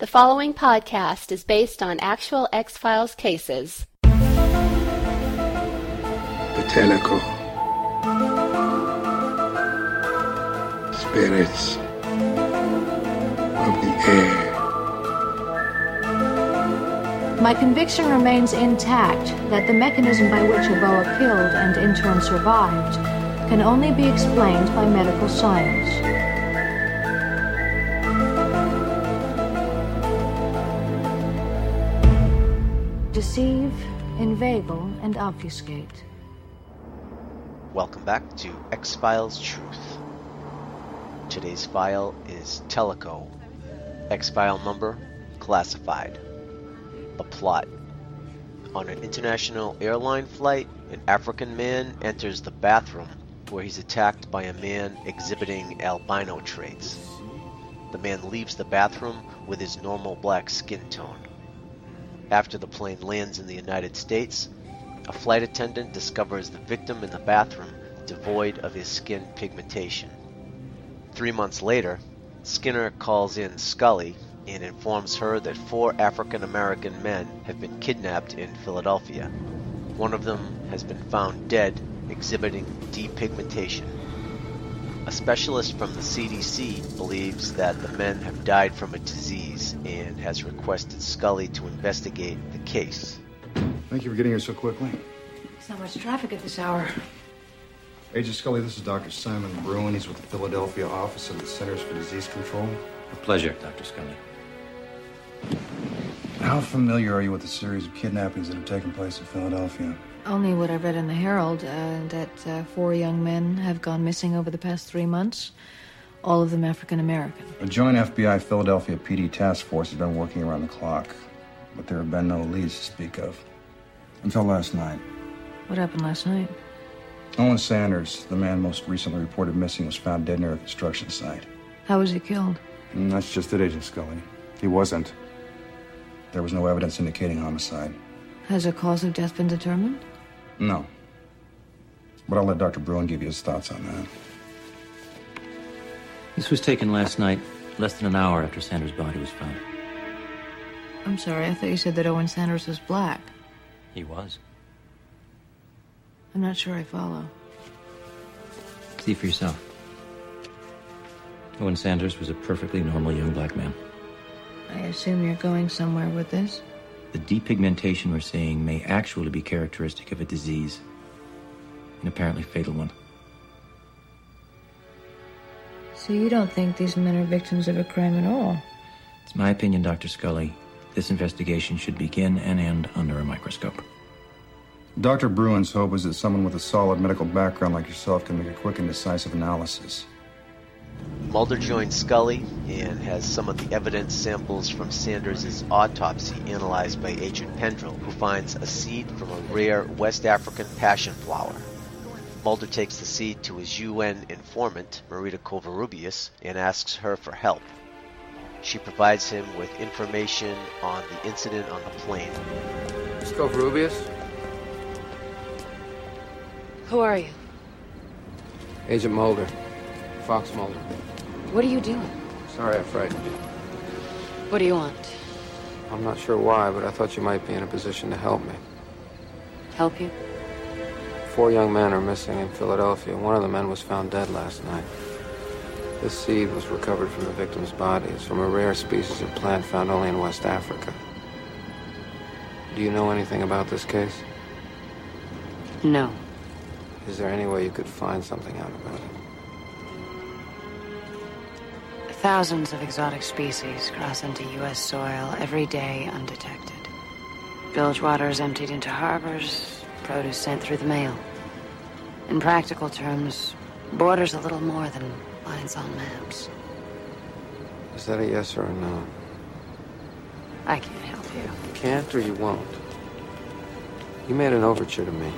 The following podcast is based on actual X Files cases. The Teliko. Spirits of the air. My conviction remains intact that the mechanism by which Aboa killed and in turn survived can only be explained by medical science. Deceive, inveigle, and obfuscate. Welcome back to X Files Truth. Today's file is Teliko. X file number classified. A plot. On an international airline flight, an African man enters the bathroom where he's attacked by a man exhibiting albino traits. The man leaves the bathroom with his normal black skin tone. After the plane lands in the United States, a flight attendant discovers the victim in the bathroom devoid of his skin pigmentation. Three months later, Skinner calls in Scully and informs her that four African American men have been kidnapped in Philadelphia. One of them has been found dead, exhibiting depigmentation. A specialist from the CDC believes that the men have died from a disease and has requested Scully to investigate the case. Thank you for getting here so quickly. There's not much traffic at this hour. Agent Scully, this is Dr. Simon Bruin. He's with the Philadelphia office of the Centers for Disease Control. A pleasure, Dr. Scully. How familiar are you with the series of kidnappings that have taken place in Philadelphia? Only what I read in the Herald uh, that uh, four young men have gone missing over the past three months, all of them African American. A joint FBI Philadelphia PD task force has been working around the clock, but there have been no leads to speak of. Until last night. What happened last night? Owen Sanders, the man most recently reported missing, was found dead near a construction site. How was he killed? And that's just it, Agent Scully. He wasn't. There was no evidence indicating homicide. Has a cause of death been determined? No. But I'll let Dr. Bruin give you his thoughts on that. This was taken last night, less than an hour after Sanders' body was found. I'm sorry, I thought you said that Owen Sanders was black. He was. I'm not sure I follow. See for yourself. Owen Sanders was a perfectly normal young black man. I assume you're going somewhere with this? The depigmentation we're seeing may actually be characteristic of a disease, an apparently fatal one. So you don't think these men are victims of a crime at all? It's my opinion, Dr. Scully, this investigation should begin and end under a microscope. Dr. Bruin's hope is that someone with a solid medical background like yourself can make a quick and decisive analysis. Mulder joins Scully and has some of the evidence samples from Sanders' autopsy analyzed by Agent Pendrell, who finds a seed from a rare West African passion flower. Mulder takes the seed to his UN informant, Marita Covarrubias, and asks her for help. She provides him with information on the incident on the plane. Let's go, Rubius. Who are you? Agent Mulder. Fox Mulder. What are you doing? Sorry I frightened you. What do you want? I'm not sure why, but I thought you might be in a position to help me. Help you? Four young men are missing in Philadelphia. One of the men was found dead last night. This seed was recovered from the victim's body. It's from a rare species of plant found only in West Africa. Do you know anything about this case? No. Is there any way you could find something out about it? Thousands of exotic species cross into U.S. soil every day undetected. Bilge water is emptied into harbors, produce sent through the mail. In practical terms, borders a little more than lines on maps. Is that a yes or a no? I can't help you. You can't or you won't. You made an overture to me.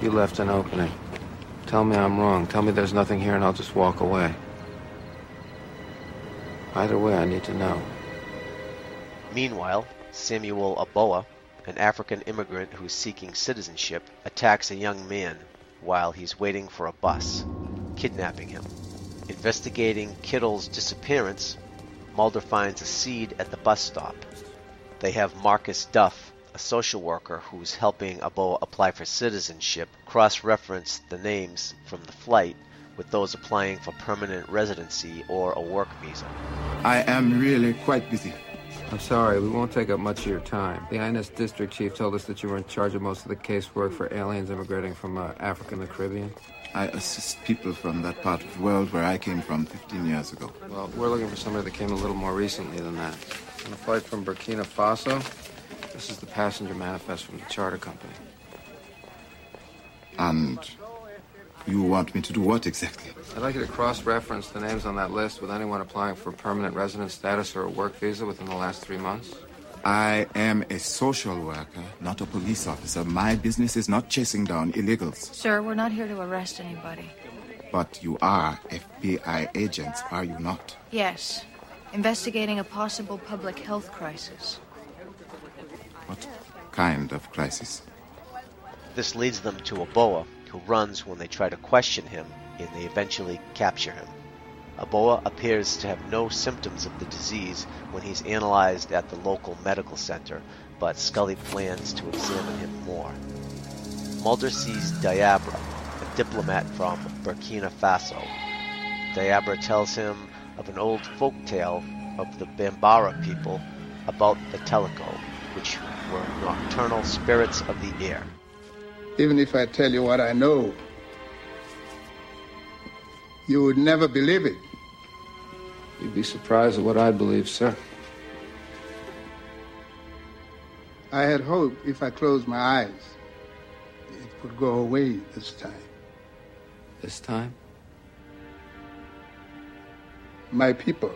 You left an opening. Tell me I'm wrong. Tell me there's nothing here and I'll just walk away. Either way, I need to know. Meanwhile, Samuel Aboa, an African immigrant who's seeking citizenship, attacks a young man while he's waiting for a bus, kidnapping him. Investigating Kittle's disappearance, Mulder finds a seed at the bus stop. They have Marcus Duff, a social worker who's helping Aboa apply for citizenship, cross reference the names from the flight with those applying for permanent residency or a work visa. I am really quite busy. I'm sorry, we won't take up much of your time. The INS district chief told us that you were in charge of most of the casework for aliens immigrating from uh, Africa and the Caribbean. I assist people from that part of the world where I came from 15 years ago. Well, we're looking for somebody that came a little more recently than that. On a flight from Burkina Faso, this is the passenger manifest from the charter company. And you want me to do what exactly? I'd like you to cross-reference the names on that list with anyone applying for permanent resident status or a work visa within the last three months. I am a social worker, not a police officer. My business is not chasing down illegals. Sir, we're not here to arrest anybody. But you are FBI agents, are you not? Yes, investigating a possible public health crisis. What kind of crisis? This leads them to Aboa, who runs when they try to question him, and they eventually capture him. Aboa appears to have no symptoms of the disease when he's analyzed at the local medical center, but Scully plans to examine him more. Mulder sees Diabria, a diplomat from Burkina Faso. Diabria tells him of an old folk tale of the Bambara people about the Teliko, which were nocturnal spirits of the air. Even if I tell you what I know, you would never believe it. You'd be surprised at what I believe, sir. I had hoped if I closed my eyes, it would go away this time. This time? My people,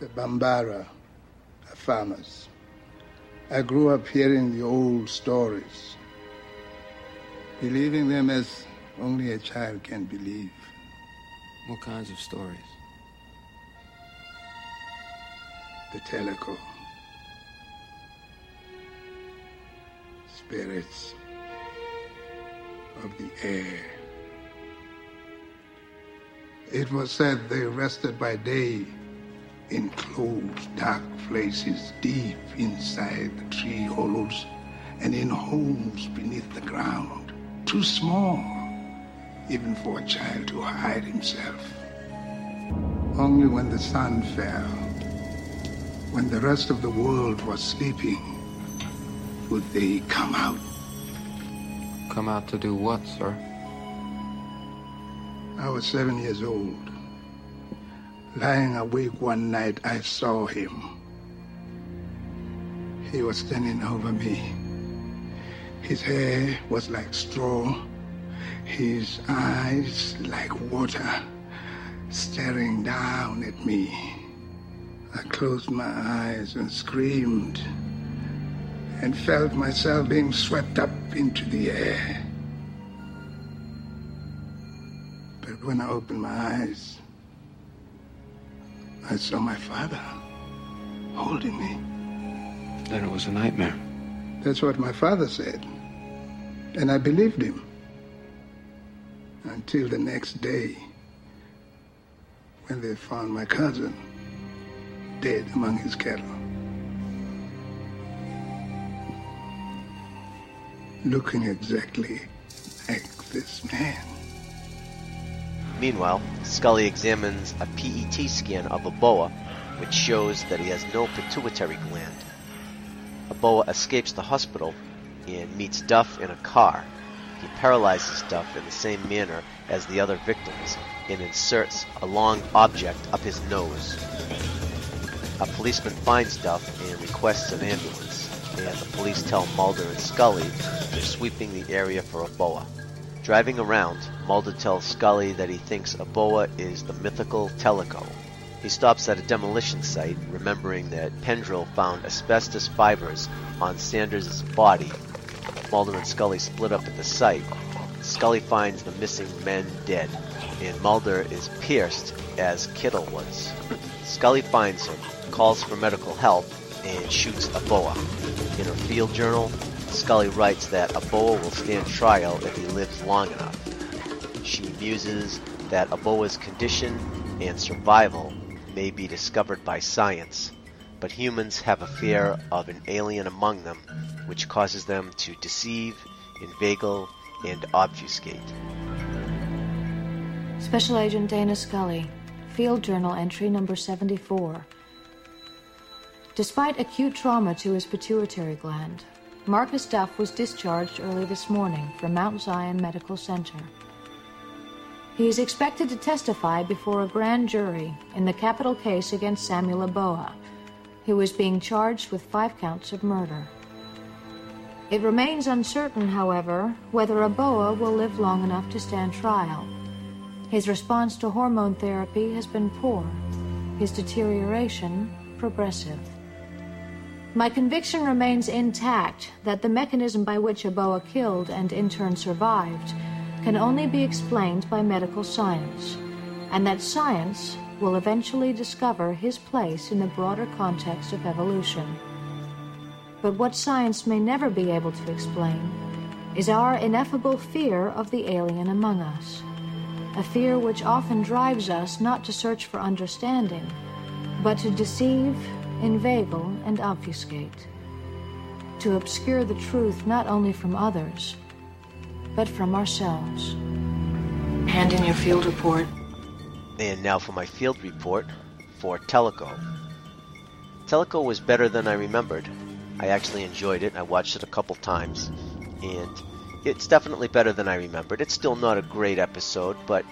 the Bambara, are farmers. I grew up hearing the old stories, believing them as only a child can believe. What kinds of stories? The Teliko. Spirits of the air. It was said they rested by day in closed, dark places deep inside the tree hollows and in holes beneath the ground, too small even for a child to hide himself. Only when the sun fell, when the rest of the world was sleeping, would they come out. Come out to do what, sir? I was seven years old. Lying awake one night, I saw him. He was standing over me. His hair was like straw, his eyes like water, staring down at me. I closed my eyes and screamed, and felt myself being swept up into the air. But when I opened my eyes, I saw my father holding me. Then it was a nightmare. That's what my father said. And I believed him. Until the next day, when they found my cousin dead among his cattle. Looking exactly like this man. Meanwhile, Scully examines a PET scan of Aboa, which shows that he has no pituitary gland. Aboa escapes the hospital and meets Duff in a car. He paralyzes Duff in the same manner as the other victims and inserts a long object up his nose. A policeman finds Duff and requests an ambulance, and the police tell Mulder and Scully they're sweeping the area for Aboa. Driving around, Mulder tells Scully that he thinks Aboa is the mythical Teliko. He stops at a demolition site, remembering that Pendrell found asbestos fibers on Sanders' body. Mulder and Scully split up at the site. Scully finds the missing men dead, and Mulder is pierced as Kittle was. Scully finds him, calls for medical help, and shoots Aboa. In her field journal, Scully writes that Aboa will stand trial if he lives long enough. She muses that Aboa's condition and survival may be discovered by science, but humans have a fear of an alien among them, which causes them to deceive, inveigle, and obfuscate. Special Agent Dana Scully, Field Journal entry number 74. Despite acute trauma to his pituitary gland, Marcus Duff was discharged early this morning from Mount Zion Medical Center. He is expected to testify before a grand jury in the capital case against Samuel Aboa, who is being charged with five counts of murder. It remains uncertain, however, whether Aboa will live long enough to stand trial. His response to hormone therapy has been poor, his deterioration progressive. My conviction remains intact that the mechanism by which Aboa killed and in turn survived can only be explained by medical science, and that science will eventually discover his place in the broader context of evolution. But what science may never be able to explain is our ineffable fear of the alien among us, a fear which often drives us not to search for understanding, but to deceive inveigle, and obfuscate. To obscure the truth not only from others, but from ourselves. Hand in your field report. And now for my field report for Teliko. Teliko was better than I remembered. I actually enjoyed it. I watched it a couple times, and it's definitely better than I remembered. It's still not a great episode, but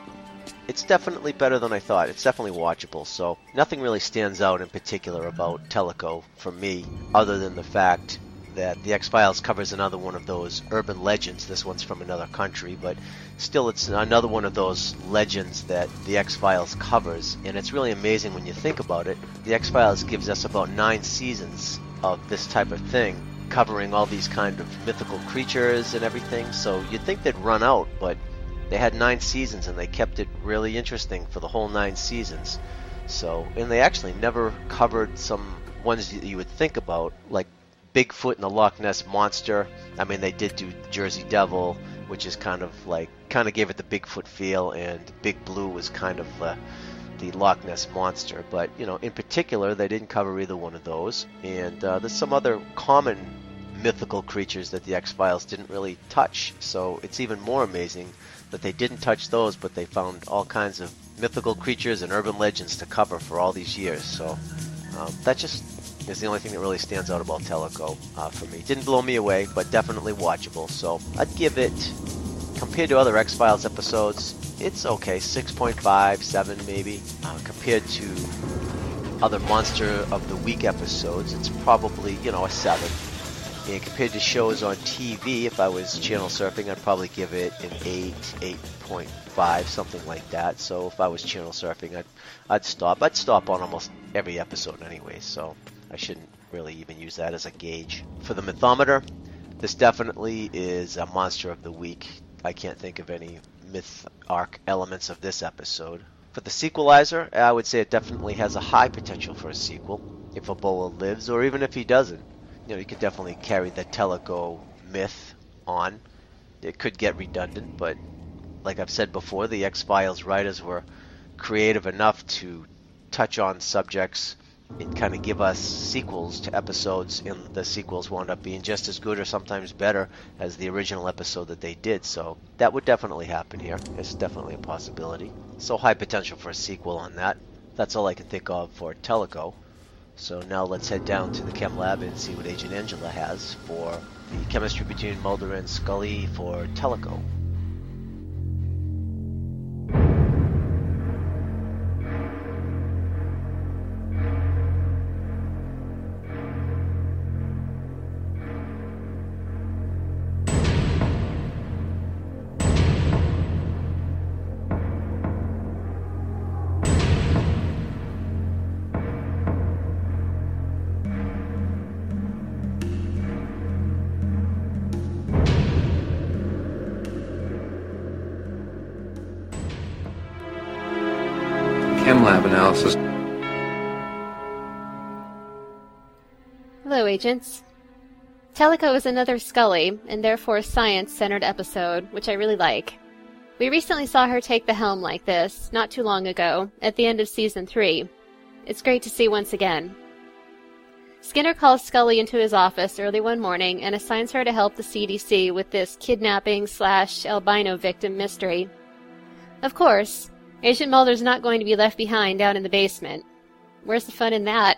it's definitely better than I thought. It's definitely watchable. So nothing really stands out in particular about Teliko for me, other than the fact that the X Files covers another one of those urban legends. This one's from another country, but still, it's another one of those legends that the X Files covers. And it's really amazing when you think about it. The X Files gives us about nine seasons of this type of thing, covering all these kind of mythical creatures and everything. So you'd think they'd run out, but they had nine seasons and they kept it really interesting for the whole nine seasons. So, and they actually never covered some ones you would think about, like Bigfoot and the Loch Ness Monster. I mean, they did do Jersey Devil, which is kind of like, kind of gave it the Bigfoot feel, and Big Blue was kind of uh, the Loch Ness Monster. But, you know, in particular, they didn't cover either one of those. And uh, there's some other common mythical creatures that the X Files didn't really touch. So it's even more amazing that they didn't touch those, but they found all kinds of mythical creatures and urban legends to cover for all these years. So um, that just is the only thing that really stands out about Teliko uh, for me. Didn't blow me away, but definitely watchable. So I'd give it, compared to other X Files episodes, it's okay, 6.5, 7 maybe. Uh, compared to other Monster of the Week episodes, it's probably, you know, a 7. And compared to shows on TV, if I was channel surfing, I'd probably give it an 8, 8.5, something like that. So if I was channel surfing, I'd, I'd stop. I'd stop on almost every episode anyway, so I shouldn't really even use that as a gauge. For the mythometer, this definitely is a monster of the week. I can't think of any myth arc elements of this episode. For the sequelizer, I would say it definitely has a high potential for a sequel, if Aboa lives, or even if he doesn't you know, you could definitely carry the Teliko myth on. It could get redundant, but like I've said before, the X Files writers were creative enough to touch on subjects and kind of give us sequels to episodes, and the sequels wound up being just as good or sometimes better as the original episode that they did. So that would definitely happen here. It's definitely a possibility. So high potential for a sequel on that. That's all I can think of for Teliko. So now let's head down to the chem lab and see what Agent Angela has for the chemistry between Mulder and Scully for Teliko. Agents. Teliko is another Scully, and therefore a science centered episode, which I really like. We recently saw her take the helm like this, not too long ago, at the end of season 3. It's great to see once again. Skinner calls Scully into his office early one morning and assigns her to help the CDC with this kidnapping slash albino victim mystery. Of course, Agent Mulder's not going to be left behind down in the basement. Where's the fun in that?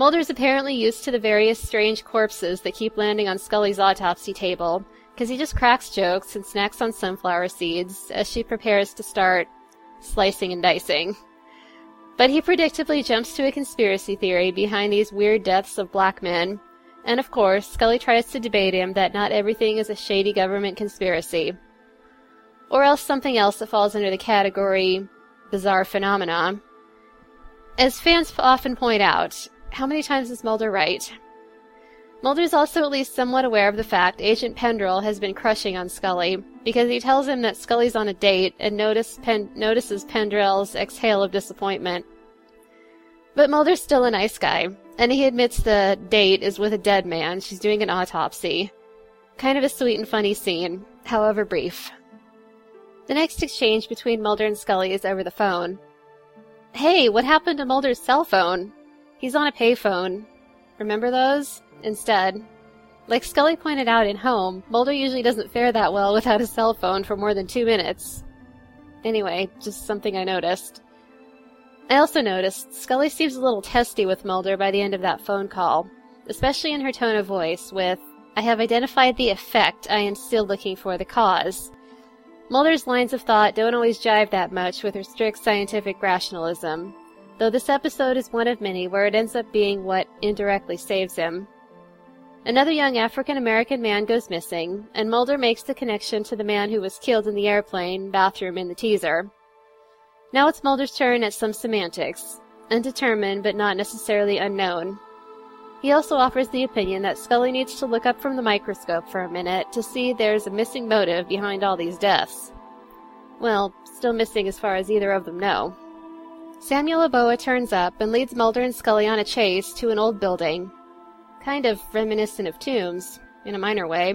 Mulder's apparently used to the various strange corpses that keep landing on Scully's autopsy table, because he just cracks jokes and snacks on sunflower seeds as she prepares to start slicing and dicing. But he predictably jumps to a conspiracy theory behind these weird deaths of black men, and of course, Scully tries to debate him that not everything is a shady government conspiracy. Or else something else that falls under the category bizarre phenomena. As fans often point out, how many times is Mulder right? Mulder is also at least somewhat aware of the fact Agent Pendrell has been crushing on Scully, because he tells him that Scully's on a date and notice Pen- notices Pendrell's exhale of disappointment. But Mulder's still a nice guy, and he admits the date is with a dead man. She's doing an autopsy. Kind of a sweet and funny scene, however brief. The next exchange between Mulder and Scully is over the phone. Hey, what happened to Mulder's cell phone? He's on a payphone. Remember those? Instead, like Scully pointed out in Home, Mulder usually doesn't fare that well without a cell phone for more than two minutes. Anyway, just something I noticed. I also noticed Scully seems a little testy with Mulder by the end of that phone call, especially in her tone of voice with, I have identified the effect, I am still looking for the cause. Mulder's lines of thought don't always jive that much with her strict scientific rationalism, though this episode is one of many where it ends up being what indirectly saves him. Another young African American man goes missing, and Mulder makes the connection to the man who was killed in the airplane bathroom in the teaser. Now it's Mulder's turn at some semantics, undetermined but not necessarily unknown. He also offers the opinion that Scully needs to look up from the microscope for a minute to see there's a missing motive behind all these deaths. Well, still missing as far as either of them know. Samuel Aboa turns up and leads Mulder and Scully on a chase to an old building, kind of reminiscent of Tooms, in a minor way.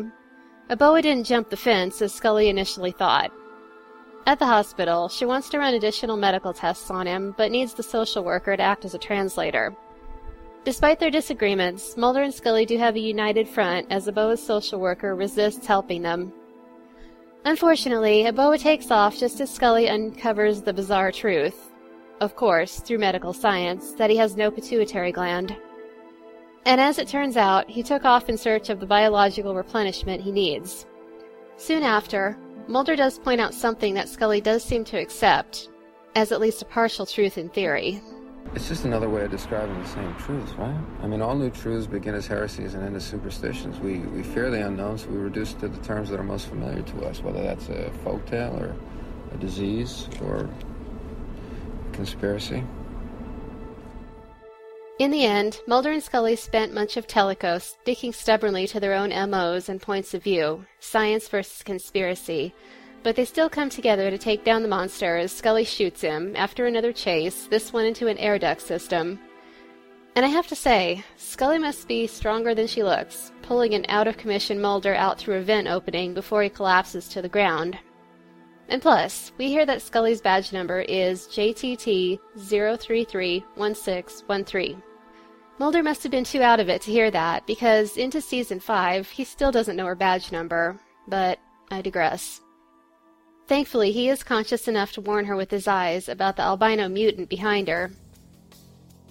Aboa didn't jump the fence as Scully initially thought. At the hospital, she wants to run additional medical tests on him, but needs the social worker to act as a translator. Despite their disagreements, Mulder and Scully do have a united front as Aboa's social worker resists helping them. Unfortunately, Aboa takes off just as Scully uncovers the bizarre truth, of course, through medical science, that he has no pituitary gland. And as it turns out, he took off in search of the biological replenishment he needs. Soon after, Mulder does point out something that Scully does seem to accept, as at least a partial truth in theory. It's just another way of describing the same truths, right? I mean, all new truths begin as heresies and end as superstitions. We, we fear the unknown, so we reduce to the terms that are most familiar to us, whether that's a folk tale or a disease or conspiracy. In the end, Mulder and Scully spent much of Teliko sticking stubbornly to their own MOs and points of view, science versus conspiracy, but they still come together to take down the monster as Scully shoots him, after another chase, this one into an air duct system. And I have to say, Scully must be stronger than she looks, pulling an out of commission Mulder out through a vent opening before he collapses to the ground. And plus, we hear that Scully's badge number is JTT 0331613. Mulder must have been too out of it to hear that, because into season 5, he still doesn't know her badge number, but I digress. Thankfully, he is conscious enough to warn her with his eyes about the albino mutant behind her.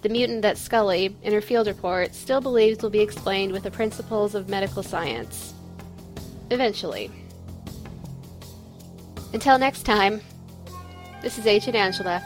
The mutant that Scully, in her field report, still believes will be explained with the principles of medical science. Eventually. Until next time, this is Agent Angela.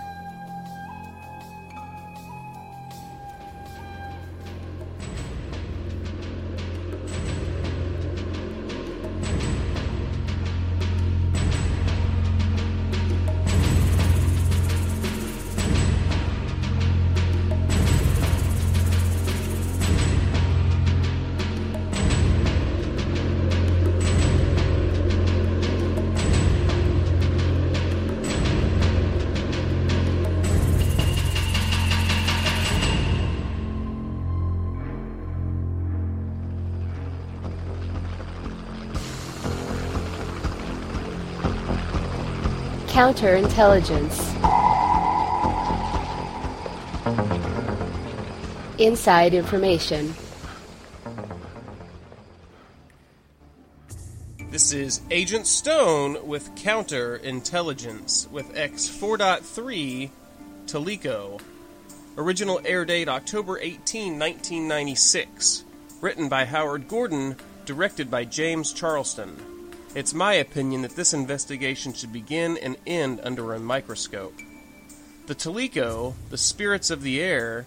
Counterintelligence. Inside information. This is Agent Stone with Counterintelligence with X 4.3 Teliko. Original air date October 18, 1996. Written by Howard Gordon, directed by James Charleston. It's my opinion that this investigation should begin and end under a microscope. The Teliko, the spirits of the air,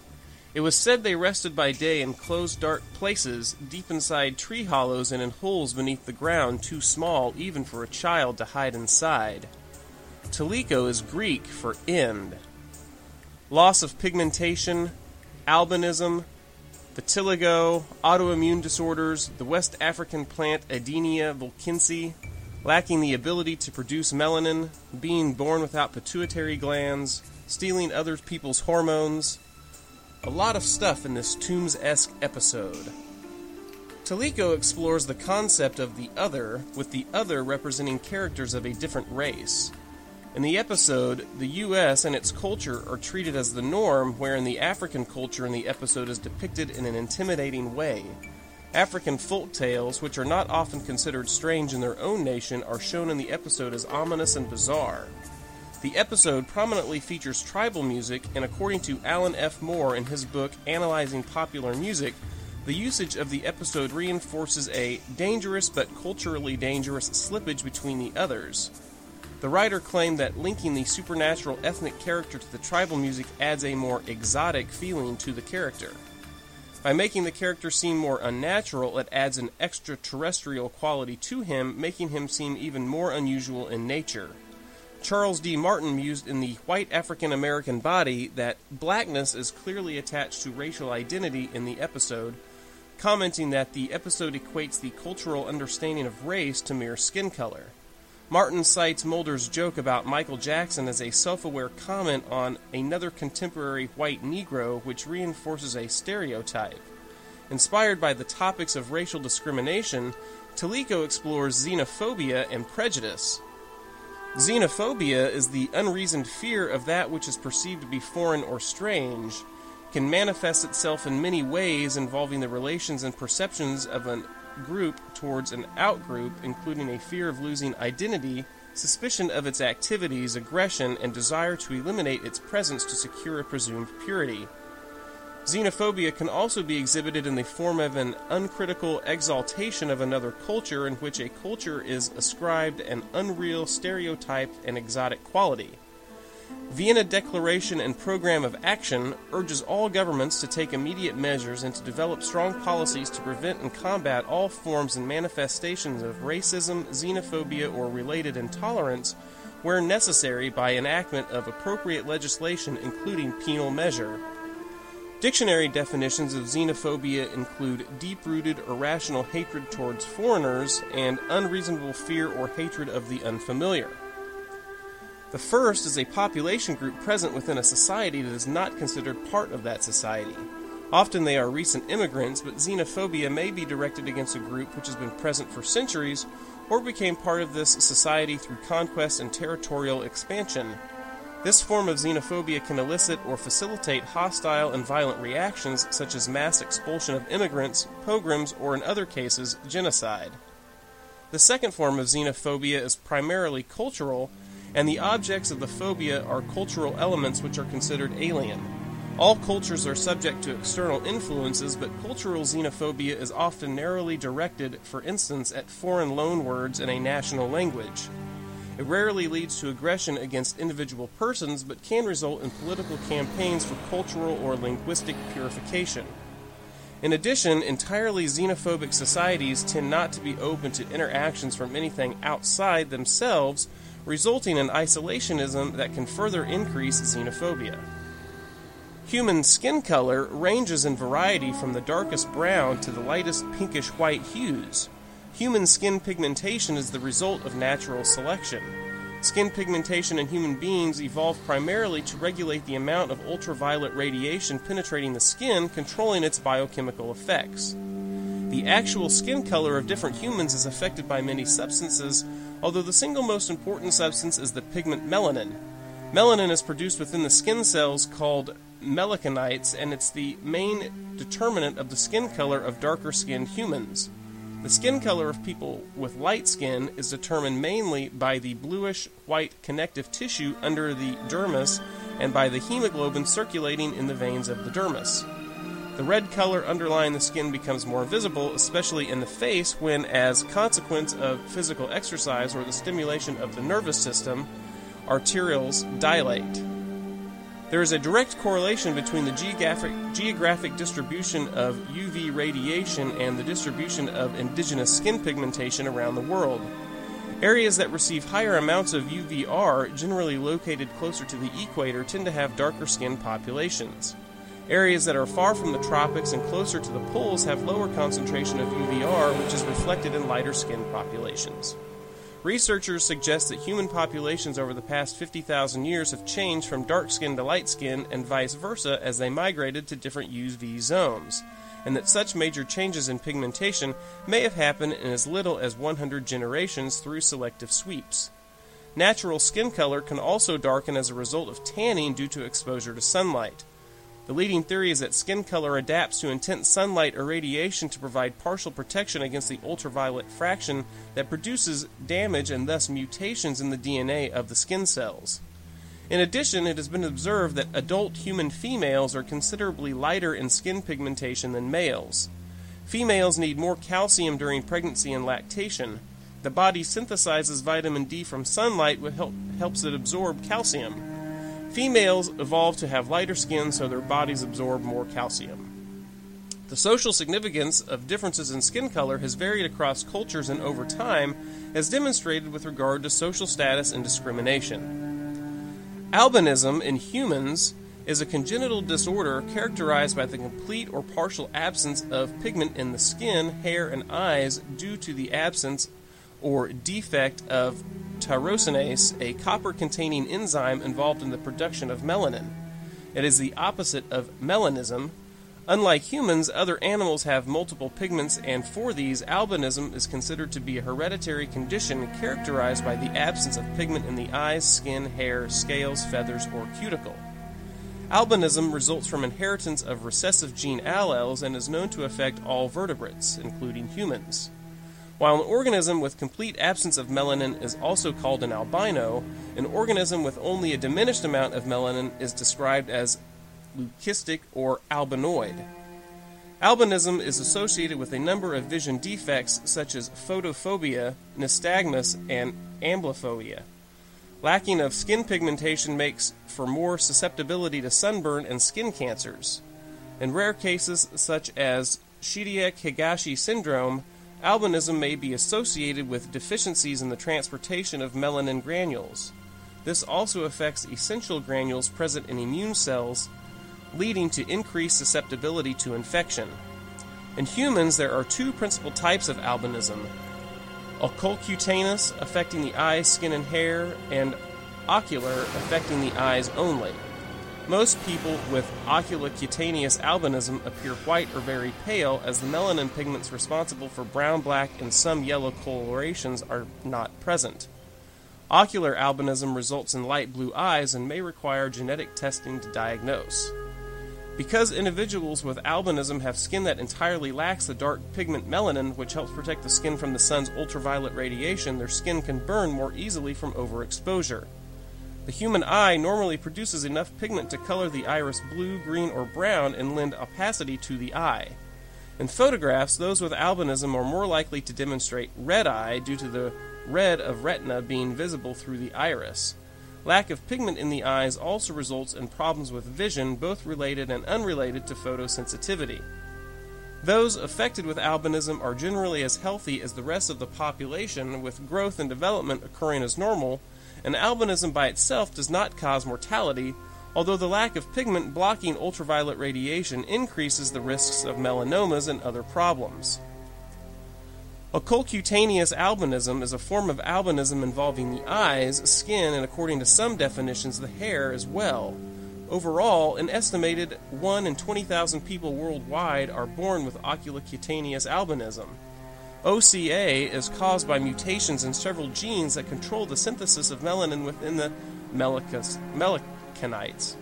it was said they rested by day in closed dark places, deep inside tree hollows and in holes beneath the ground too small even for a child to hide inside. Teliko is Greek for end. Loss of pigmentation, albinism, vitiligo, autoimmune disorders, the West African plant Adenia volkensii, lacking the ability to produce melanin, being born without pituitary glands, stealing other people's hormones. A lot of stuff in this Tooms esque episode. Teliko explores the concept of the other, with the other representing characters of a different race. In the episode, the US and its culture are treated as the norm, wherein the African culture in the episode is depicted in an intimidating way. African folk tales, which are not often considered strange in their own nation, are shown in the episode as ominous and bizarre. The episode prominently features tribal music, and according to Allan F. Moore in his book Analyzing Popular Music, the usage of the episode reinforces a dangerous but culturally dangerous slippage between the others. The writer claimed that linking the supernatural ethnic character to the tribal music adds a more exotic feeling to the character. By making the character seem more unnatural, it adds an extraterrestrial quality to him, making him seem even more unusual in nature. Charles D. Martin mused in the white African American body that blackness is clearly attached to racial identity in the episode, commenting that the episode equates the cultural understanding of race to mere skin color. Martin cites Mulder's joke about Michael Jackson as a self aware comment on another contemporary white Negro, which reinforces a stereotype. Inspired by the topics of racial discrimination, Teliko explores xenophobia and prejudice. Xenophobia is the unreasoned fear of that which is perceived to be foreign or strange, can manifest itself in many ways involving the relations and perceptions of a group towards an out group, including a fear of losing identity, suspicion of its activities, aggression, and desire to eliminate its presence to secure a presumed purity. Xenophobia can also be exhibited in the form of an uncritical exaltation of another culture in which a culture is ascribed an unreal, stereotyped, and exotic quality. Vienna Declaration and Program of Action urges all governments to take immediate measures and to develop strong policies to prevent and combat all forms and manifestations of racism, xenophobia, or related intolerance where necessary by enactment of appropriate legislation, including penal measure. Dictionary definitions of xenophobia include deep rooted irrational hatred towards foreigners and unreasonable fear or hatred of the unfamiliar. The first is a population group present within a society that is not considered part of that society. Often they are recent immigrants, but xenophobia may be directed against a group which has been present for centuries or became part of this society through conquest and territorial expansion. This form of xenophobia can elicit or facilitate hostile and violent reactions such as mass expulsion of immigrants, pogroms, or in other cases, genocide. The second form of xenophobia is primarily cultural, and the objects of the phobia are cultural elements which are considered alien. All cultures are subject to external influences, but cultural xenophobia is often narrowly directed, for instance, at foreign loanwords in a national language. It rarely leads to aggression against individual persons, but can result in political campaigns for cultural or linguistic purification. In addition, entirely xenophobic societies tend not to be open to interactions from anything outside themselves, resulting in isolationism that can further increase xenophobia. Human skin color ranges in variety from the darkest brown to the lightest pinkish white hues. Human skin pigmentation is the result of natural selection. Skin pigmentation in human beings evolved primarily to regulate the amount of ultraviolet radiation penetrating the skin, controlling its biochemical effects. The actual skin color of different humans is affected by many substances, although the single most important substance is the pigment melanin. Melanin is produced within the skin cells called melanocytes, and it's the main determinant of the skin color of darker skinned humans. The skin color of people with light skin is determined mainly by the bluish white connective tissue under the dermis and by the hemoglobin circulating in the veins of the dermis. The red color underlying the skin becomes more visible, especially in the face, when, as consequence of physical exercise or the stimulation of the nervous system, arterioles dilate. There is a direct correlation between the geographic, geographic distribution of UV radiation and the distribution of indigenous skin pigmentation around the world. Areas that receive higher amounts of UVR, generally located closer to the equator, tend to have darker skinned populations. Areas that are far from the tropics and closer to the poles have lower concentration of UVR, which is reflected in lighter skinned populations. Researchers suggest that human populations over the past 50,000 years have changed from dark skin to light skin and vice versa as they migrated to different UV zones, and that such major changes in pigmentation may have happened in as little as 100 generations through selective sweeps. Natural skin color can also darken as a result of tanning due to exposure to sunlight. The leading theory is that skin color adapts to intense sunlight or radiation to provide partial protection against the ultraviolet fraction that produces damage and thus mutations in the DNA of the skin cells. In addition, it has been observed that adult human females are considerably lighter in skin pigmentation than males. Females need more calcium during pregnancy and lactation. The body synthesizes vitamin D from sunlight, which help, helps it absorb calcium. Females evolve to have lighter skin so their bodies absorb more calcium. The social significance of differences in skin color has varied across cultures and over time, as demonstrated with regard to social status and discrimination. Albinism in humans is a congenital disorder characterized by the complete or partial absence of pigment in the skin, hair, and eyes due to the absence or defect of tyrosinase, a copper containing enzyme involved in the production of melanin. It is the opposite of melanism. Unlike humans, other animals have multiple pigments, and for these, albinism is considered to be a hereditary condition characterized by the absence of pigment in the eyes, skin, hair, scales, feathers, or cuticle. Albinism results from inheritance of recessive gene alleles and is known to affect all vertebrates, including humans. While an organism with complete absence of melanin is also called an albino, an organism with only a diminished amount of melanin is described as leucistic or albinoid. Albinism is associated with a number of vision defects such as photophobia, nystagmus, and amblyopia. Lacking of skin pigmentation makes for more susceptibility to sunburn and skin cancers. In rare cases such as Chédiak-Higashi syndrome, Albinism may be associated with deficiencies in the transportation of melanin granules. This also affects essential granules present in immune cells, leading to increased susceptibility to infection. In humans, there are two principal types of albinism oculocutaneous, affecting the eyes, skin, and hair, and ocular, affecting the eyes only. Most people with oculocutaneous albinism appear white or very pale, as the melanin pigments responsible for brown, black, and some yellow colorations are not present. Ocular albinism results in light blue eyes and may require genetic testing to diagnose. Because individuals with albinism have skin that entirely lacks the dark pigment melanin, which helps protect the skin from the sun's ultraviolet radiation, their skin can burn more easily from overexposure. The human eye normally produces enough pigment to color the iris blue, green, or brown and lend opacity to the eye. In photographs, those with albinism are more likely to demonstrate red eye due to the red of retina being visible through the iris. Lack of pigment in the eyes also results in problems with vision, both related and unrelated to photosensitivity. Those affected with albinism are generally as healthy as the rest of the population, with growth and development occurring as normal, and albinism by itself does not cause mortality, although the lack of pigment blocking ultraviolet radiation increases the risks of melanomas and other problems. Oculocutaneous albinism is a form of albinism involving the eyes, skin, and according to some definitions, the hair as well. Overall, an estimated 1 in 20,000 people worldwide are born with oculocutaneous albinism. OCA is caused by mutations in several genes that control the synthesis of melanin within the melicus, melicanites.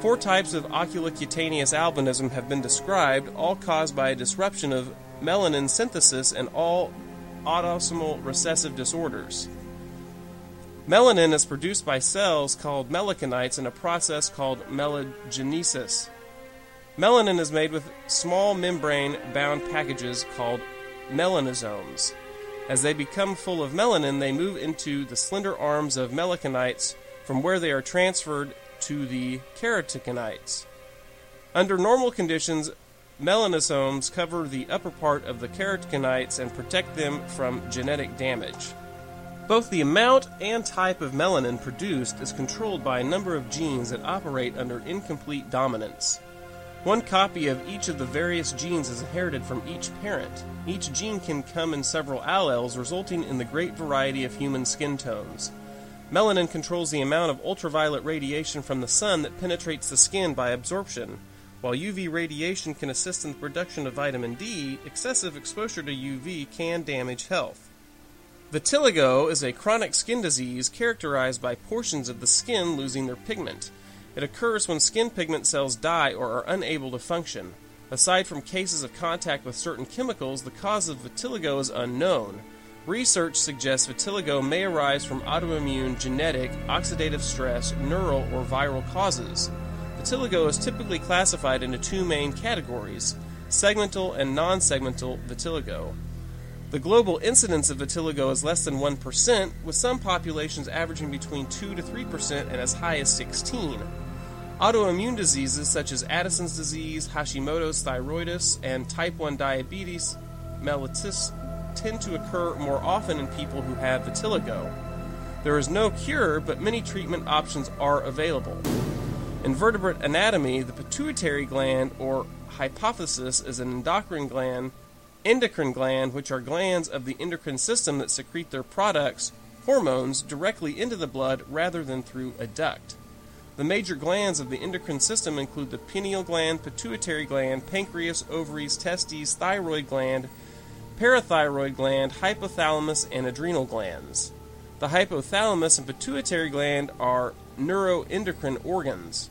Four types of oculocutaneous albinism have been described, all caused by a disruption of melanin synthesis and all autosomal recessive disorders. Melanin is produced by cells called melicanites in a process called melogenesis. Melanin is made with small membrane bound packages called melanosomes. As they become full of melanin, they move into the slender arms of melanocytes from where they are transferred to the keratinocytes. Under normal conditions, melanosomes cover the upper part of the keratinocytes and protect them from genetic damage. Both the amount and type of melanin produced is controlled by a number of genes that operate under incomplete dominance. One copy of each of the various genes is inherited from each parent. Each gene can come in several alleles, resulting in the great variety of human skin tones. Melanin controls the amount of ultraviolet radiation from the sun that penetrates the skin by absorption. While UV radiation can assist in the production of vitamin D, excessive exposure to UV can damage health. Vitiligo is a chronic skin disease characterized by portions of the skin losing their pigment. It occurs when skin pigment cells die or are unable to function. Aside from cases of contact with certain chemicals, the cause of vitiligo is unknown. Research suggests vitiligo may arise from autoimmune, genetic, oxidative stress, neural, or viral causes. Vitiligo is typically classified into two main categories segmental and non segmental vitiligo. The global incidence of vitiligo is less than 1%, with some populations averaging between 2 to 3% and as high as 16. Autoimmune diseases such as Addison's disease, Hashimoto's thyroiditis, and type 1 diabetes mellitus tend to occur more often in people who have vitiligo. There is no cure, but many treatment options are available. In vertebrate anatomy, the pituitary gland or hypophysis is an endocrine gland endocrine gland, which are glands of the endocrine system that secrete their products, hormones, directly into the blood rather than through a duct. The major glands of the endocrine system include the pineal gland, pituitary gland, pancreas, ovaries, testes, thyroid gland, parathyroid gland, hypothalamus, and adrenal glands. The hypothalamus and pituitary gland are neuroendocrine organs.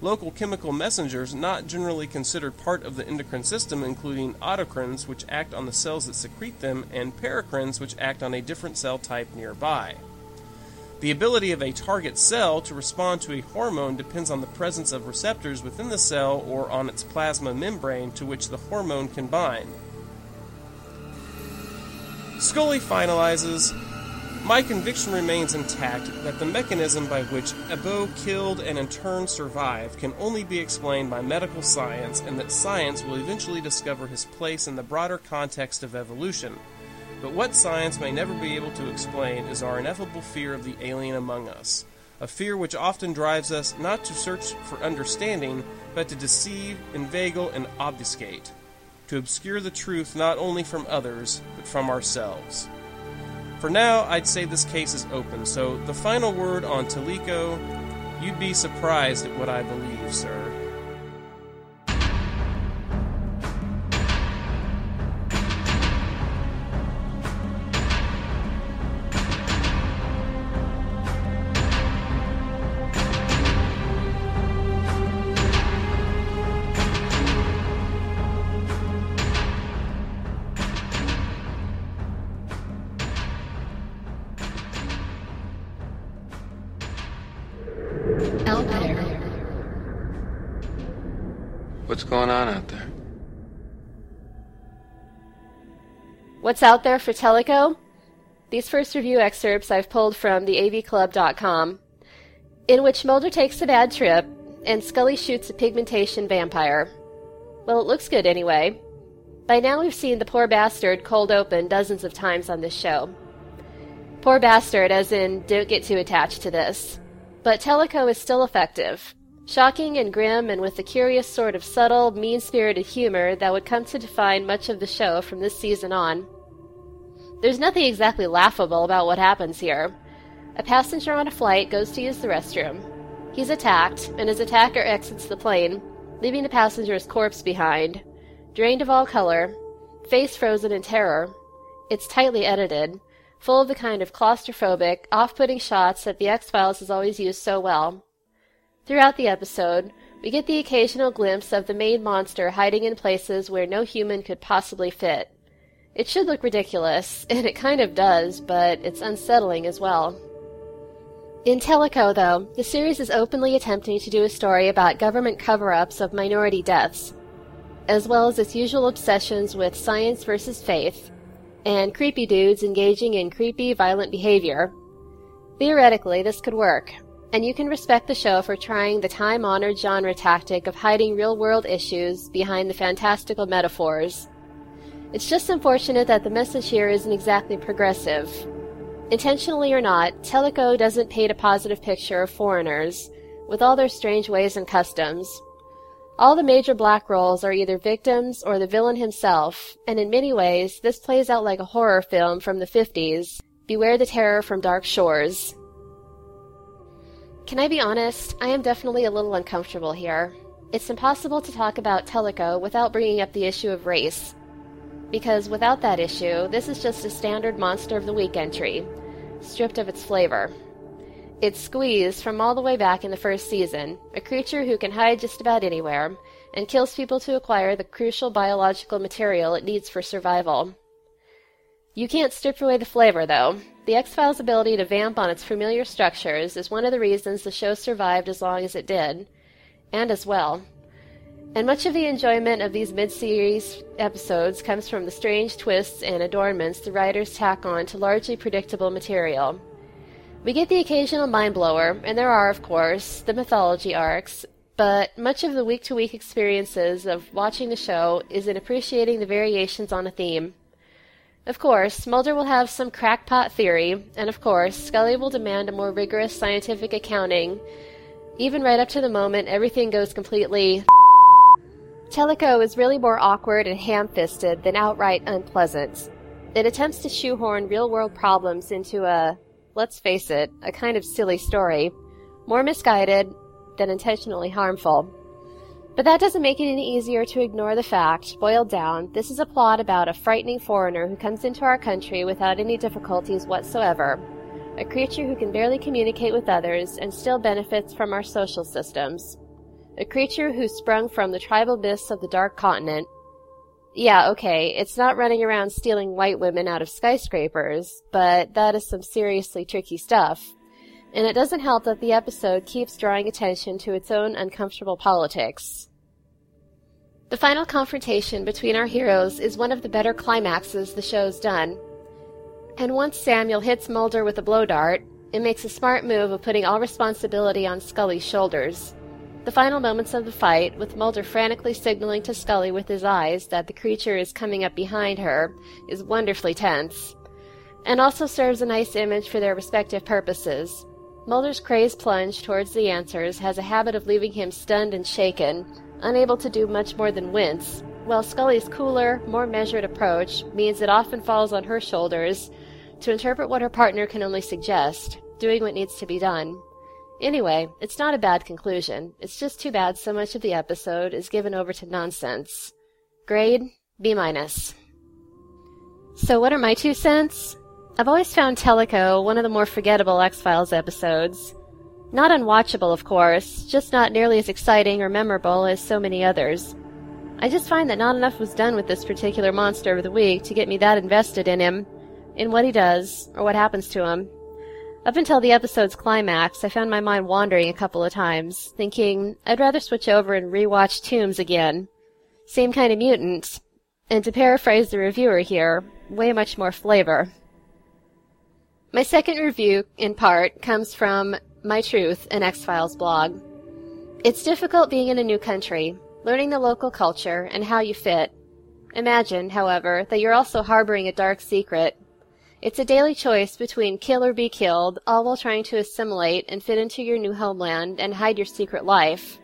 Local chemical messengers not generally considered part of the endocrine system, including autocrines, which act on the cells that secrete them, and paracrines, which act on a different cell type nearby. The ability of a target cell to respond to a hormone depends on the presence of receptors within the cell or on its plasma membrane to which the hormone can bind. Scully finalizes my conviction remains intact that the mechanism by which Aboa killed and in turn survived can only be explained by medical science, and that science will eventually discover his place in the broader context of evolution. But what science may never be able to explain is our ineffable fear of the alien among us, a fear which often drives us not to search for understanding, but to deceive, inveigle, and obfuscate, to obscure the truth not only from others, but from ourselves. For now, I'd say this case is open, so the final word on Teliko, you'd be surprised at what I believe, sir. What's out there for Teliko? These first review excerpts I've pulled from the avclub.com, in which Mulder takes a bad trip and Scully shoots a pigmentation vampire. Well, it looks good anyway. By now we've seen the poor bastard cold open dozens of times on this show. Poor bastard, as in, don't get too attached to this. But Teliko is still effective. Shocking and grim, and with a curious sort of subtle, mean spirited humor that would come to define much of the show from this season on. There's nothing exactly laughable about what happens here. A passenger on a flight goes to use the restroom. He's attacked, and his attacker exits the plane, leaving the passenger's corpse behind, drained of all color, face frozen in terror. It's tightly edited, full of the kind of claustrophobic, off putting shots that The X Files has always used so well. Throughout the episode, we get the occasional glimpse of the main monster hiding in places where no human could possibly fit. It should look ridiculous, and it kind of does, but it's unsettling as well. In Teliko, though, the series is openly attempting to do a story about government cover ups of minority deaths, as well as its usual obsessions with science versus faith, and creepy dudes engaging in creepy, violent behavior. Theoretically, this could work, and you can respect the show for trying the time honored genre tactic of hiding real world issues behind the fantastical metaphors. It's just unfortunate that the message here isn't exactly progressive. Intentionally or not, Teliko doesn't paint a positive picture of foreigners, with all their strange ways and customs. All the major black roles are either victims or the villain himself, and in many ways, this plays out like a horror film from the 50s Beware the Terror from Dark Shores. Can I be honest? I am definitely a little uncomfortable here. It's impossible to talk about Teliko without bringing up the issue of race. Because without that issue, this is just a standard Monster of the Week entry, stripped of its flavor. It's Squeeze from all the way back in the first season, a creature who can hide just about anywhere, and kills people to acquire the crucial biological material it needs for survival. You can't strip away the flavor, though. The X Files' ability to vamp on its familiar structures is one of the reasons the show survived as long as it did, and as well. And much of the enjoyment of these mid series episodes comes from the strange twists and adornments the writers tack on to largely predictable material. We get the occasional mind blower, and there are, of course, the mythology arcs, but much of the week to week experiences of watching the show is in appreciating the variations on a theme. Of course, Mulder will have some crackpot theory, and of course, Scully will demand a more rigorous scientific accounting, even right up to the moment everything goes completely. Teliko is really more awkward and ham fisted than outright unpleasant. It attempts to shoehorn real world problems into a, let's face it, a kind of silly story, more misguided than intentionally harmful. But that doesn't make it any easier to ignore the fact, boiled down, this is a plot about a frightening foreigner who comes into our country without any difficulties whatsoever. A creature who can barely communicate with others and still benefits from our social systems. A creature who sprung from the tribal myths of the Dark Continent. Yeah, okay, it's not running around stealing white women out of skyscrapers, but that is some seriously tricky stuff. And it doesn't help that the episode keeps drawing attention to its own uncomfortable politics. The final confrontation between our heroes is one of the better climaxes the show's done. And once Samuel hits Mulder with a blow dart, it makes a smart move of putting all responsibility on Scully's shoulders. The final moments of the fight, with Mulder frantically signaling to Scully with his eyes that the creature is coming up behind her, is wonderfully tense, and also serves a nice image for their respective purposes. Mulder's crazed plunge towards the answers has a habit of leaving him stunned and shaken, unable to do much more than wince, while Scully's cooler, more measured approach means it often falls on her shoulders to interpret what her partner can only suggest, doing what needs to be done. Anyway, it's not a bad conclusion. It's just too bad so much of the episode is given over to nonsense. Grade B minus. So what are my two cents? I've always found Teliko one of the more forgettable X-Files episodes. Not unwatchable, of course, just not nearly as exciting or memorable as so many others. I just find that not enough was done with this particular monster of the week to get me that invested in him, in what he does, or what happens to him. Up until the episode's climax, I found my mind wandering a couple of times, thinking I'd rather switch over and rewatch Tooms again. Same kind of mutant, and to paraphrase the reviewer here, way much more flavor. My second review, in part, comes from my Truth, an X Files blog. It's difficult being in a new country, learning the local culture and how you fit. Imagine, however, that you're also harboring a dark secret. It's a daily choice between kill or be killed, all while trying to assimilate and fit into your new homeland and hide your secret life.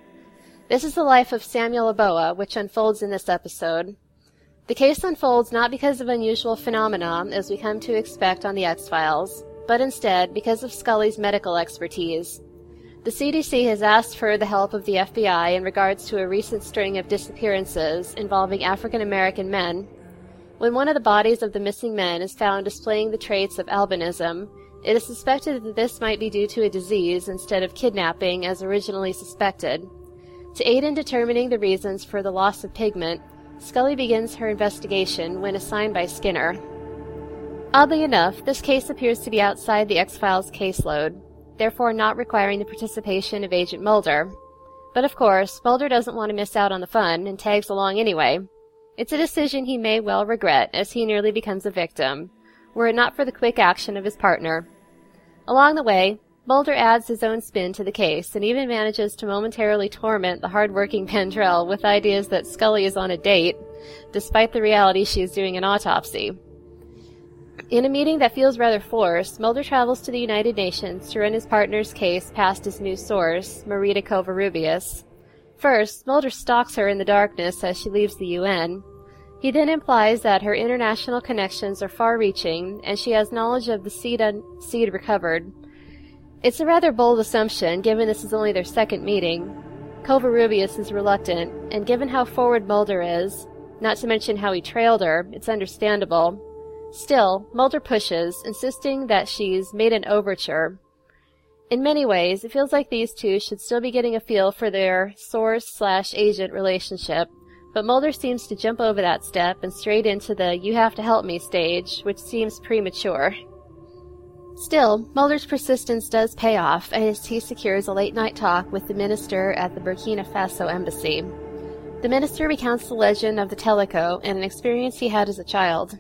This is the life of Samuel Aboa, which unfolds in this episode. The case unfolds not because of unusual phenomena, as we come to expect on the X Files, but instead because of Scully's medical expertise. The CDC has asked for the help of the FBI in regards to a recent string of disappearances involving African American men. When one of the bodies of the missing men is found displaying the traits of albinism, it is suspected that this might be due to a disease instead of kidnapping as originally suspected. To aid in determining the reasons for the loss of pigment, Scully begins her investigation when assigned by Skinner. Oddly enough, this case appears to be outside the X Files caseload, therefore not requiring the participation of Agent Mulder. But of course, Mulder doesn't want to miss out on the fun and tags along anyway. It's a decision he may well regret as he nearly becomes a victim, were it not for the quick action of his partner. Along the way, Mulder adds his own spin to the case and even manages to momentarily torment the hard-working Pendrell with ideas that Scully is on a date, despite the reality she is doing an autopsy. In a meeting that feels rather forced, Mulder travels to the United Nations to run his partner's case past his new source, Marita Covarrubias. First, Mulder stalks her in the darkness as she leaves the UN. He then implies that her international connections are far-reaching, and she has knowledge of the seed, un- seed recovered. It's a rather bold assumption, given this is only their second meeting. Covarrubias is reluctant, and given how forward Mulder is, not to mention how he trailed her, it's understandable. Still, Mulder pushes, insisting that she's made an overture. In many ways, it feels like these two should still be getting a feel for their source slash agent relationship, but Mulder seems to jump over that step and straight into the you have to help me stage, which seems premature. Still, Mulder's persistence does pay off as he secures a late night talk with the minister at the Burkina Faso embassy. The minister recounts the legend of the Teliko and an experience he had as a child.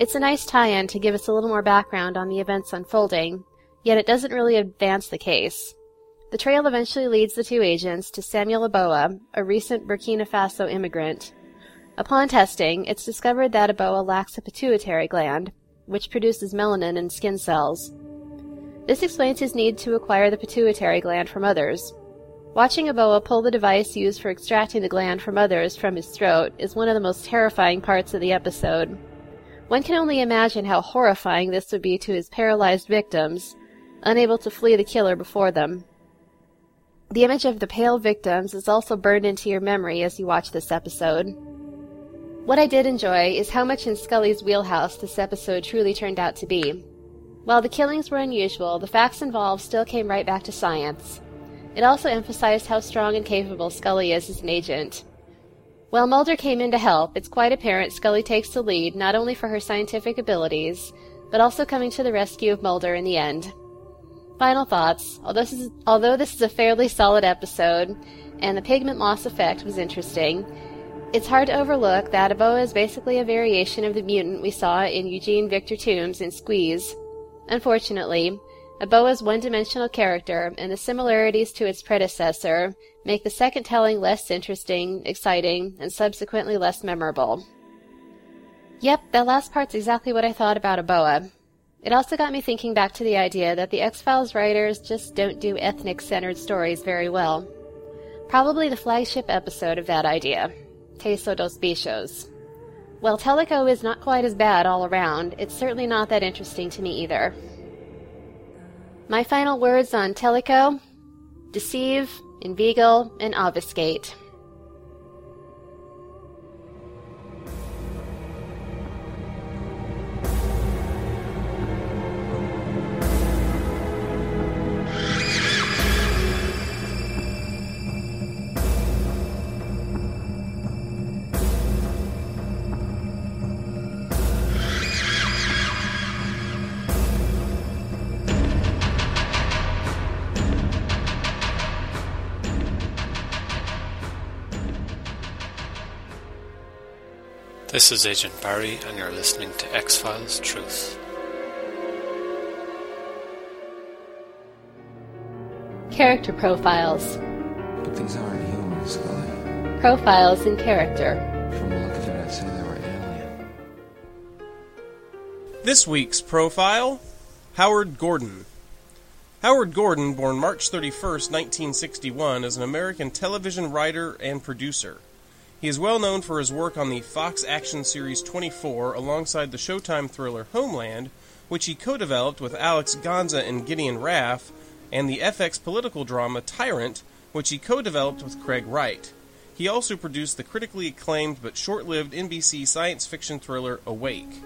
It's a nice tie-in to give us a little more background on the events unfolding, yet it doesn't really advance the case. The trail eventually leads the two agents to Samuel Aboa, a recent Burkina Faso immigrant. Upon testing, it's discovered that Aboa lacks a pituitary gland, which produces melanin in skin cells. This explains his need to acquire the pituitary gland from others. Watching Aboa pull the device used for extracting the gland from others from his throat is one of the most terrifying parts of the episode. One can only imagine how horrifying this would be to his paralyzed victims, unable to flee the killer before them. The image of the pale victims is also burned into your memory as you watch this episode. What I did enjoy is how much in Scully's wheelhouse this episode truly turned out to be. While the killings were unusual, the facts involved still came right back to science. It also emphasized how strong and capable Scully is as an agent. While Mulder came in to help, it's quite apparent Scully takes the lead not only for her scientific abilities, but also coming to the rescue of Mulder in the end. Final thoughts. Although this is, although this is a fairly solid episode, and the pigment loss effect was interesting, it's hard to overlook that Aboa is basically a variation of the mutant we saw in Eugene Victor Tooms in Squeeze. Unfortunately, Aboa's one-dimensional character and the similarities to its predecessor make the second telling less interesting, exciting, and subsequently less memorable. Yep, that last part's exactly what I thought about Aboa. It also got me thinking back to the idea that the X-Files writers just don't do ethnic-centered stories very well. Probably the flagship episode of that idea, Teso dos Bichos. While Teliko is not quite as bad all around, it's certainly not that interesting to me either. My final words on Teliko deceive, inveigle, and obfuscate. This is Agent Barry, and you're listening to X Files Truth. Character profiles. But these aren't humans, Scully. Profiles in character. From the look of it, I'd say they were alien. This week's profile Howard Gordon. Howard Gordon, born March 31, 1961, is an American television writer and producer. He is well known for his work on the Fox action series 24 alongside the Showtime thriller Homeland, which he co developed with Alex Gansa and Gideon Raff, and the FX political drama Tyrant, which he co developed with Craig Wright. He also produced the critically acclaimed but short lived NBC science fiction thriller Awake.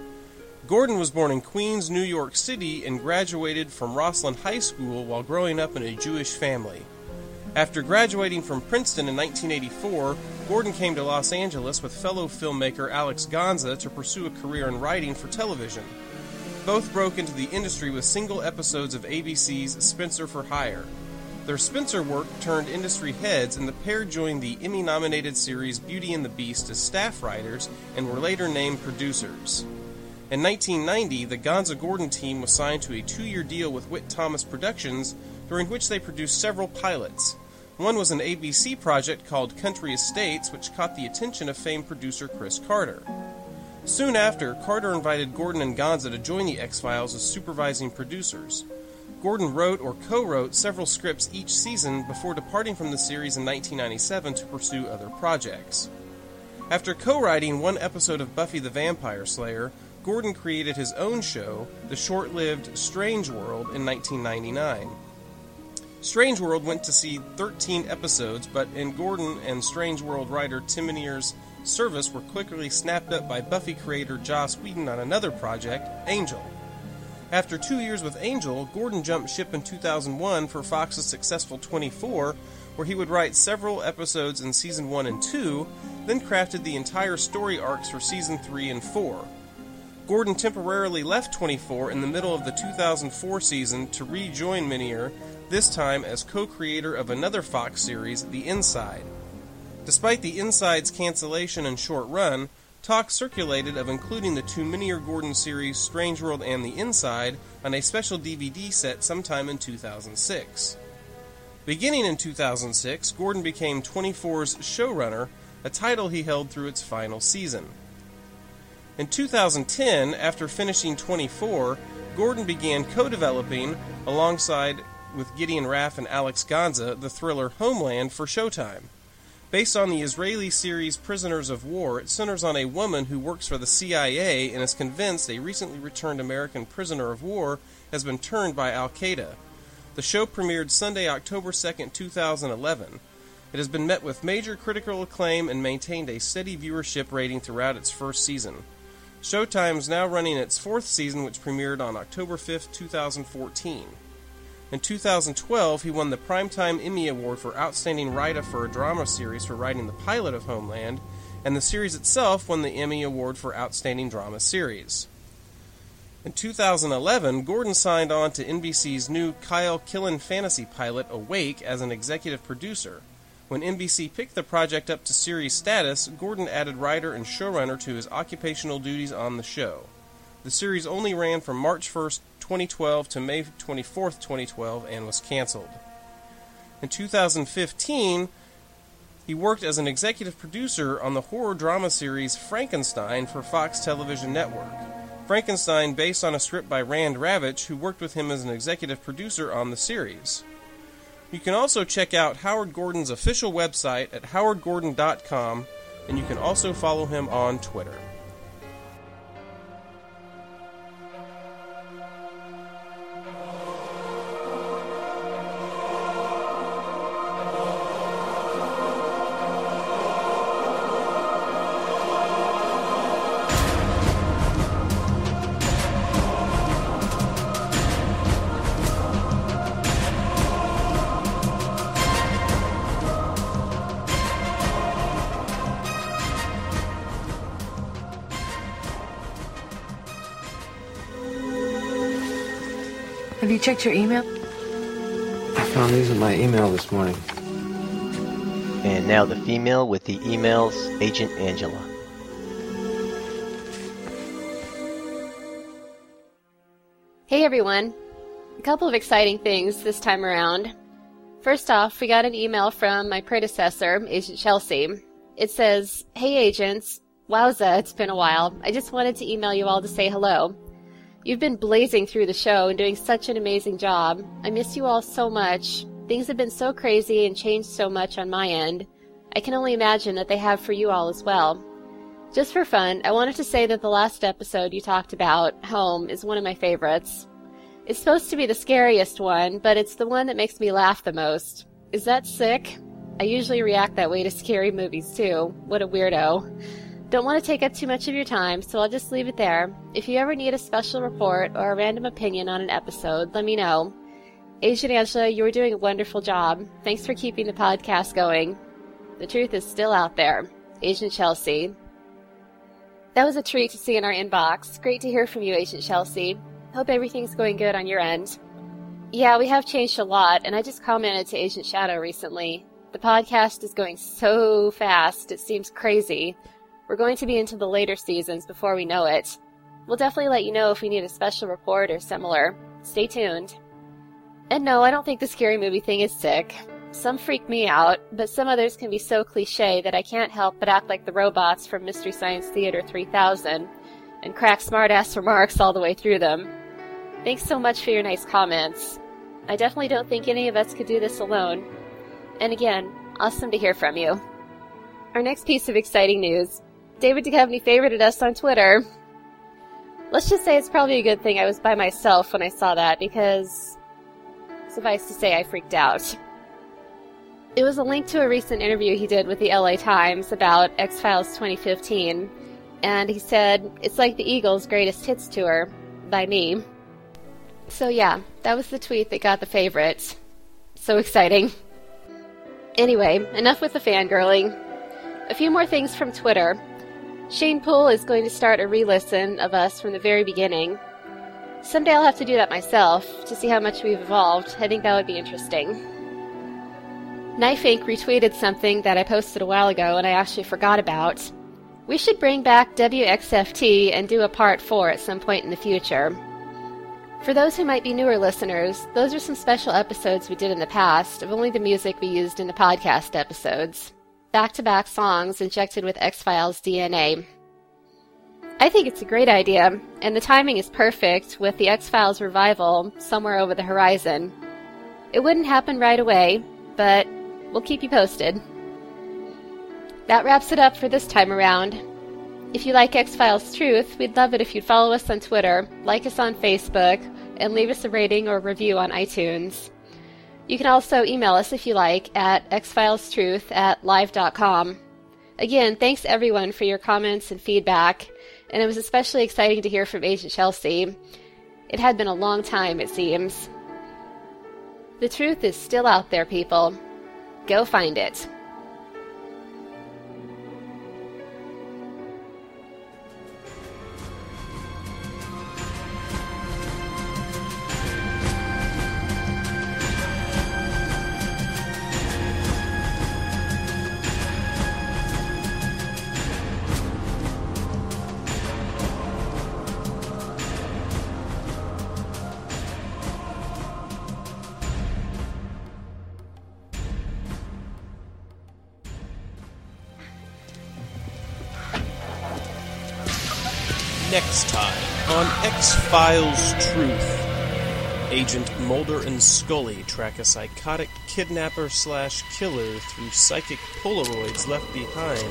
Gordon was born in Queens, New York City, and graduated from Roslyn High School while growing up in a Jewish family. After graduating from Princeton in 1984, Gordon came to Los Angeles with fellow filmmaker Alex Gansa to pursue a career in writing for television. Both broke into the industry with single episodes of ABC's Spencer for Hire. Their Spencer work turned industry heads, and the pair joined the Emmy nominated series Beauty and the Beast as staff writers and were later named producers. In 1990, the Gansa Gordon team was signed to a two year deal with Witt Thomas Productions, during which they produced several pilots. One was an ABC project called Country Estates, which caught the attention of famed producer Chris Carter. Soon after, Carter invited Gordon and Gansa to join the X Files as supervising producers. Gordon wrote or co wrote several scripts each season before departing from the series in 1997 to pursue other projects. After co writing one episode of Buffy the Vampire Slayer, Gordon created his own show, the short lived Strange World, in 1999. Strange World went to see 13 episodes, but in Gordon and Strange World writer Tim Minear's service were quickly snapped up by Buffy creator Joss Whedon on another project, Angel. After two years with Angel, Gordon jumped ship in 2001 for Fox's successful 24, where he would write several episodes in season 1 and 2, then crafted the entire story arcs for season 3 and 4. Gordon temporarily left 24 in the middle of the 2004 season to rejoin Minier this time as co creator of another Fox series, The Inside. Despite The Inside's cancellation and short run, talk circulated of including the two Minear Gordon series, Strange World and The Inside, on a special DVD set sometime in 2006. Beginning in 2006, Gordon became 24's showrunner, a title he held through its final season. In 2010, after finishing 24, Gordon began co developing, alongside with Gideon Raff and Alex Gansa the thriller Homeland for Showtime. Based on the Israeli series Prisoners of War, it centers on a woman who works for the CIA and is convinced a recently returned American prisoner of war has been turned by Al Qaeda. The show premiered Sunday, October 2, 2011. It has been met with major critical acclaim and maintained a steady viewership rating throughout its first season. Showtime is now running its fourth season, which premiered on October 5, 2014. In 2012, he won the Primetime Emmy Award for Outstanding Writer for a Drama Series for writing the pilot of Homeland, and the series itself won the Emmy Award for Outstanding Drama Series. In 2011, Gordon signed on to NBC's new Kyle Killen fantasy pilot Awake as an executive producer. When NBC picked the project up to series status, Gordon added writer and showrunner to his occupational duties on the show. The series only ran from March 1st, 2012 to May 24, 2012, and was canceled. In 2015, he worked as an executive producer on the horror drama series Frankenstein for Fox Television Network. Frankenstein, based on a script by Rand Ravich, who worked with him as an executive producer on the series. You can also check out Howard Gordon's official website at howardgordon.com, and you can also follow him on Twitter. Checked your email? I found these in my email this morning. And now the female with the emails, Agent Angela. Hey everyone! A couple of exciting things this time around. First off, we got an email from my predecessor, Agent Chelsea. It says, Hey agents, wowza, it's been a while. I just wanted to email you all to say hello. You've been blazing through the show and doing such an amazing job. I miss you all so much. Things have been so crazy and changed so much on my end. I can only imagine that they have for you all as well. Just for fun, I wanted to say that the last episode you talked about, Home, is one of my favorites. It's supposed to be the scariest one, but it's the one that makes me laugh the most. Is that sick? I usually react that way to scary movies too. What a weirdo. Don't want to take up too much of your time, so I'll just leave it there. If you ever need a special report or a random opinion on an episode, let me know. Agent Angela, you are doing a wonderful job. Thanks for keeping the podcast going. The truth is still out there. Agent Chelsea. That was a treat to see in our inbox. Great to hear from you, Agent Chelsea. Hope everything's going good on your end. Yeah, we have changed a lot, and I just commented to Agent Shadow recently. The podcast is going so fast, it seems crazy. We're going to be into the later seasons before we know it. We'll definitely let you know if we need a special report or similar. Stay tuned. And no, I don't think the scary movie thing is sick. Some freak me out, but some others can be so cliche that I can't help but act like the robots from Mystery Science Theater 3000 and crack smartass remarks all the way through them. Thanks so much for your nice comments. I definitely don't think any of us could do this alone. And again, awesome to hear from you. Our next piece of exciting news David Duchovny favorited us on Twitter. Let's just say it's probably a good thing I was by myself when I saw that because, suffice to say, I freaked out. It was a link to a recent interview he did with the LA Times about X Files 2015, and he said, It's like the Eagles' greatest hits tour, by me. So, yeah, that was the tweet that got the favorites. So exciting. Anyway, enough with the fangirling. A few more things from Twitter. Shane Poole is going to start a re listen of us from the very beginning. Someday I'll have to do that myself to see how much we've evolved. I think that would be interesting. Knife Inc. retweeted something that I posted a while ago and I actually forgot about. We should bring back WXFT and do a part 4 at some point in the future. For those who might be newer listeners, those are some special episodes we did in the past of only the music we used in the podcast episodes back to back songs injected with X Files DNA. I think it's a great idea, and the timing is perfect with the X Files revival somewhere over the horizon. It wouldn't happen right away, but we'll keep you posted. That wraps it up for this time around. If you like X Files Truth, we'd love it if you'd follow us on Twitter, like us on Facebook, and leave us a rating or review on iTunes. You can also email us if you like at xfilestruth at live.com. Again, thanks everyone for your comments and feedback, and it was especially exciting to hear from Agent Chelsea. It had been a long time, it seems. The truth is still out there, people. Go find it. Files Truth. Agent Mulder and Scully track a psychotic kidnapper slash killer through psychic Polaroids left behind,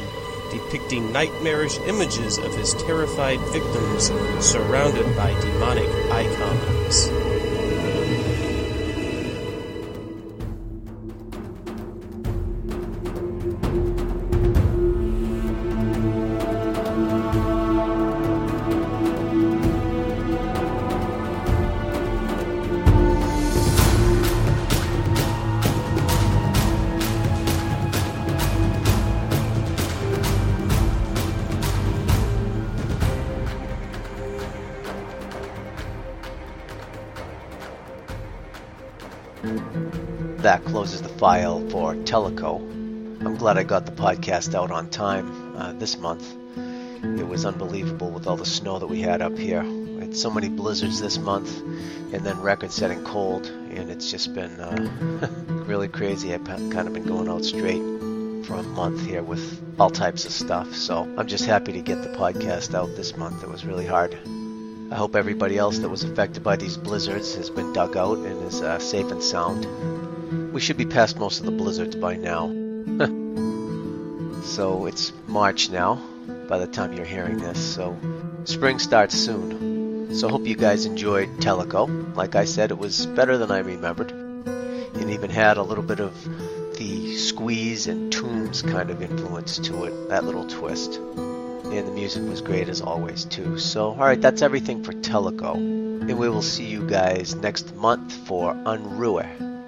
depicting nightmarish images of his terrified victims surrounded by demonic icons. That closes the file for Teliko. I'm glad I got the podcast out on time uh, this month. It was unbelievable with all the snow that we had up here. We had so many blizzards this month, and then record-setting cold, and it's just been uh, really crazy. I've kind of been going out straight for a month here with all types of stuff. So I'm just happy to get the podcast out this month. It was really hard. I hope everybody else that was affected by these blizzards has been dug out and is uh, safe and sound. We should be past most of the blizzards by now. so it's March now by the time you're hearing this, so spring starts soon. So hope you guys enjoyed Teliko. Like I said, it was better than I remembered. It even had a little bit of the squeeze and Tooms kind of influence to it, that little twist. And the music was great as always too. So alright, that's everything for Teliko. And we will see you guys next month for Unruhe.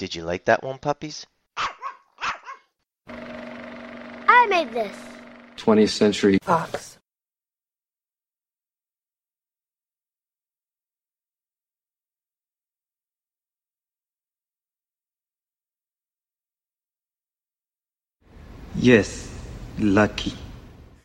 Did you like that one, puppies? I made this. 20th century Fox. Yes, lucky.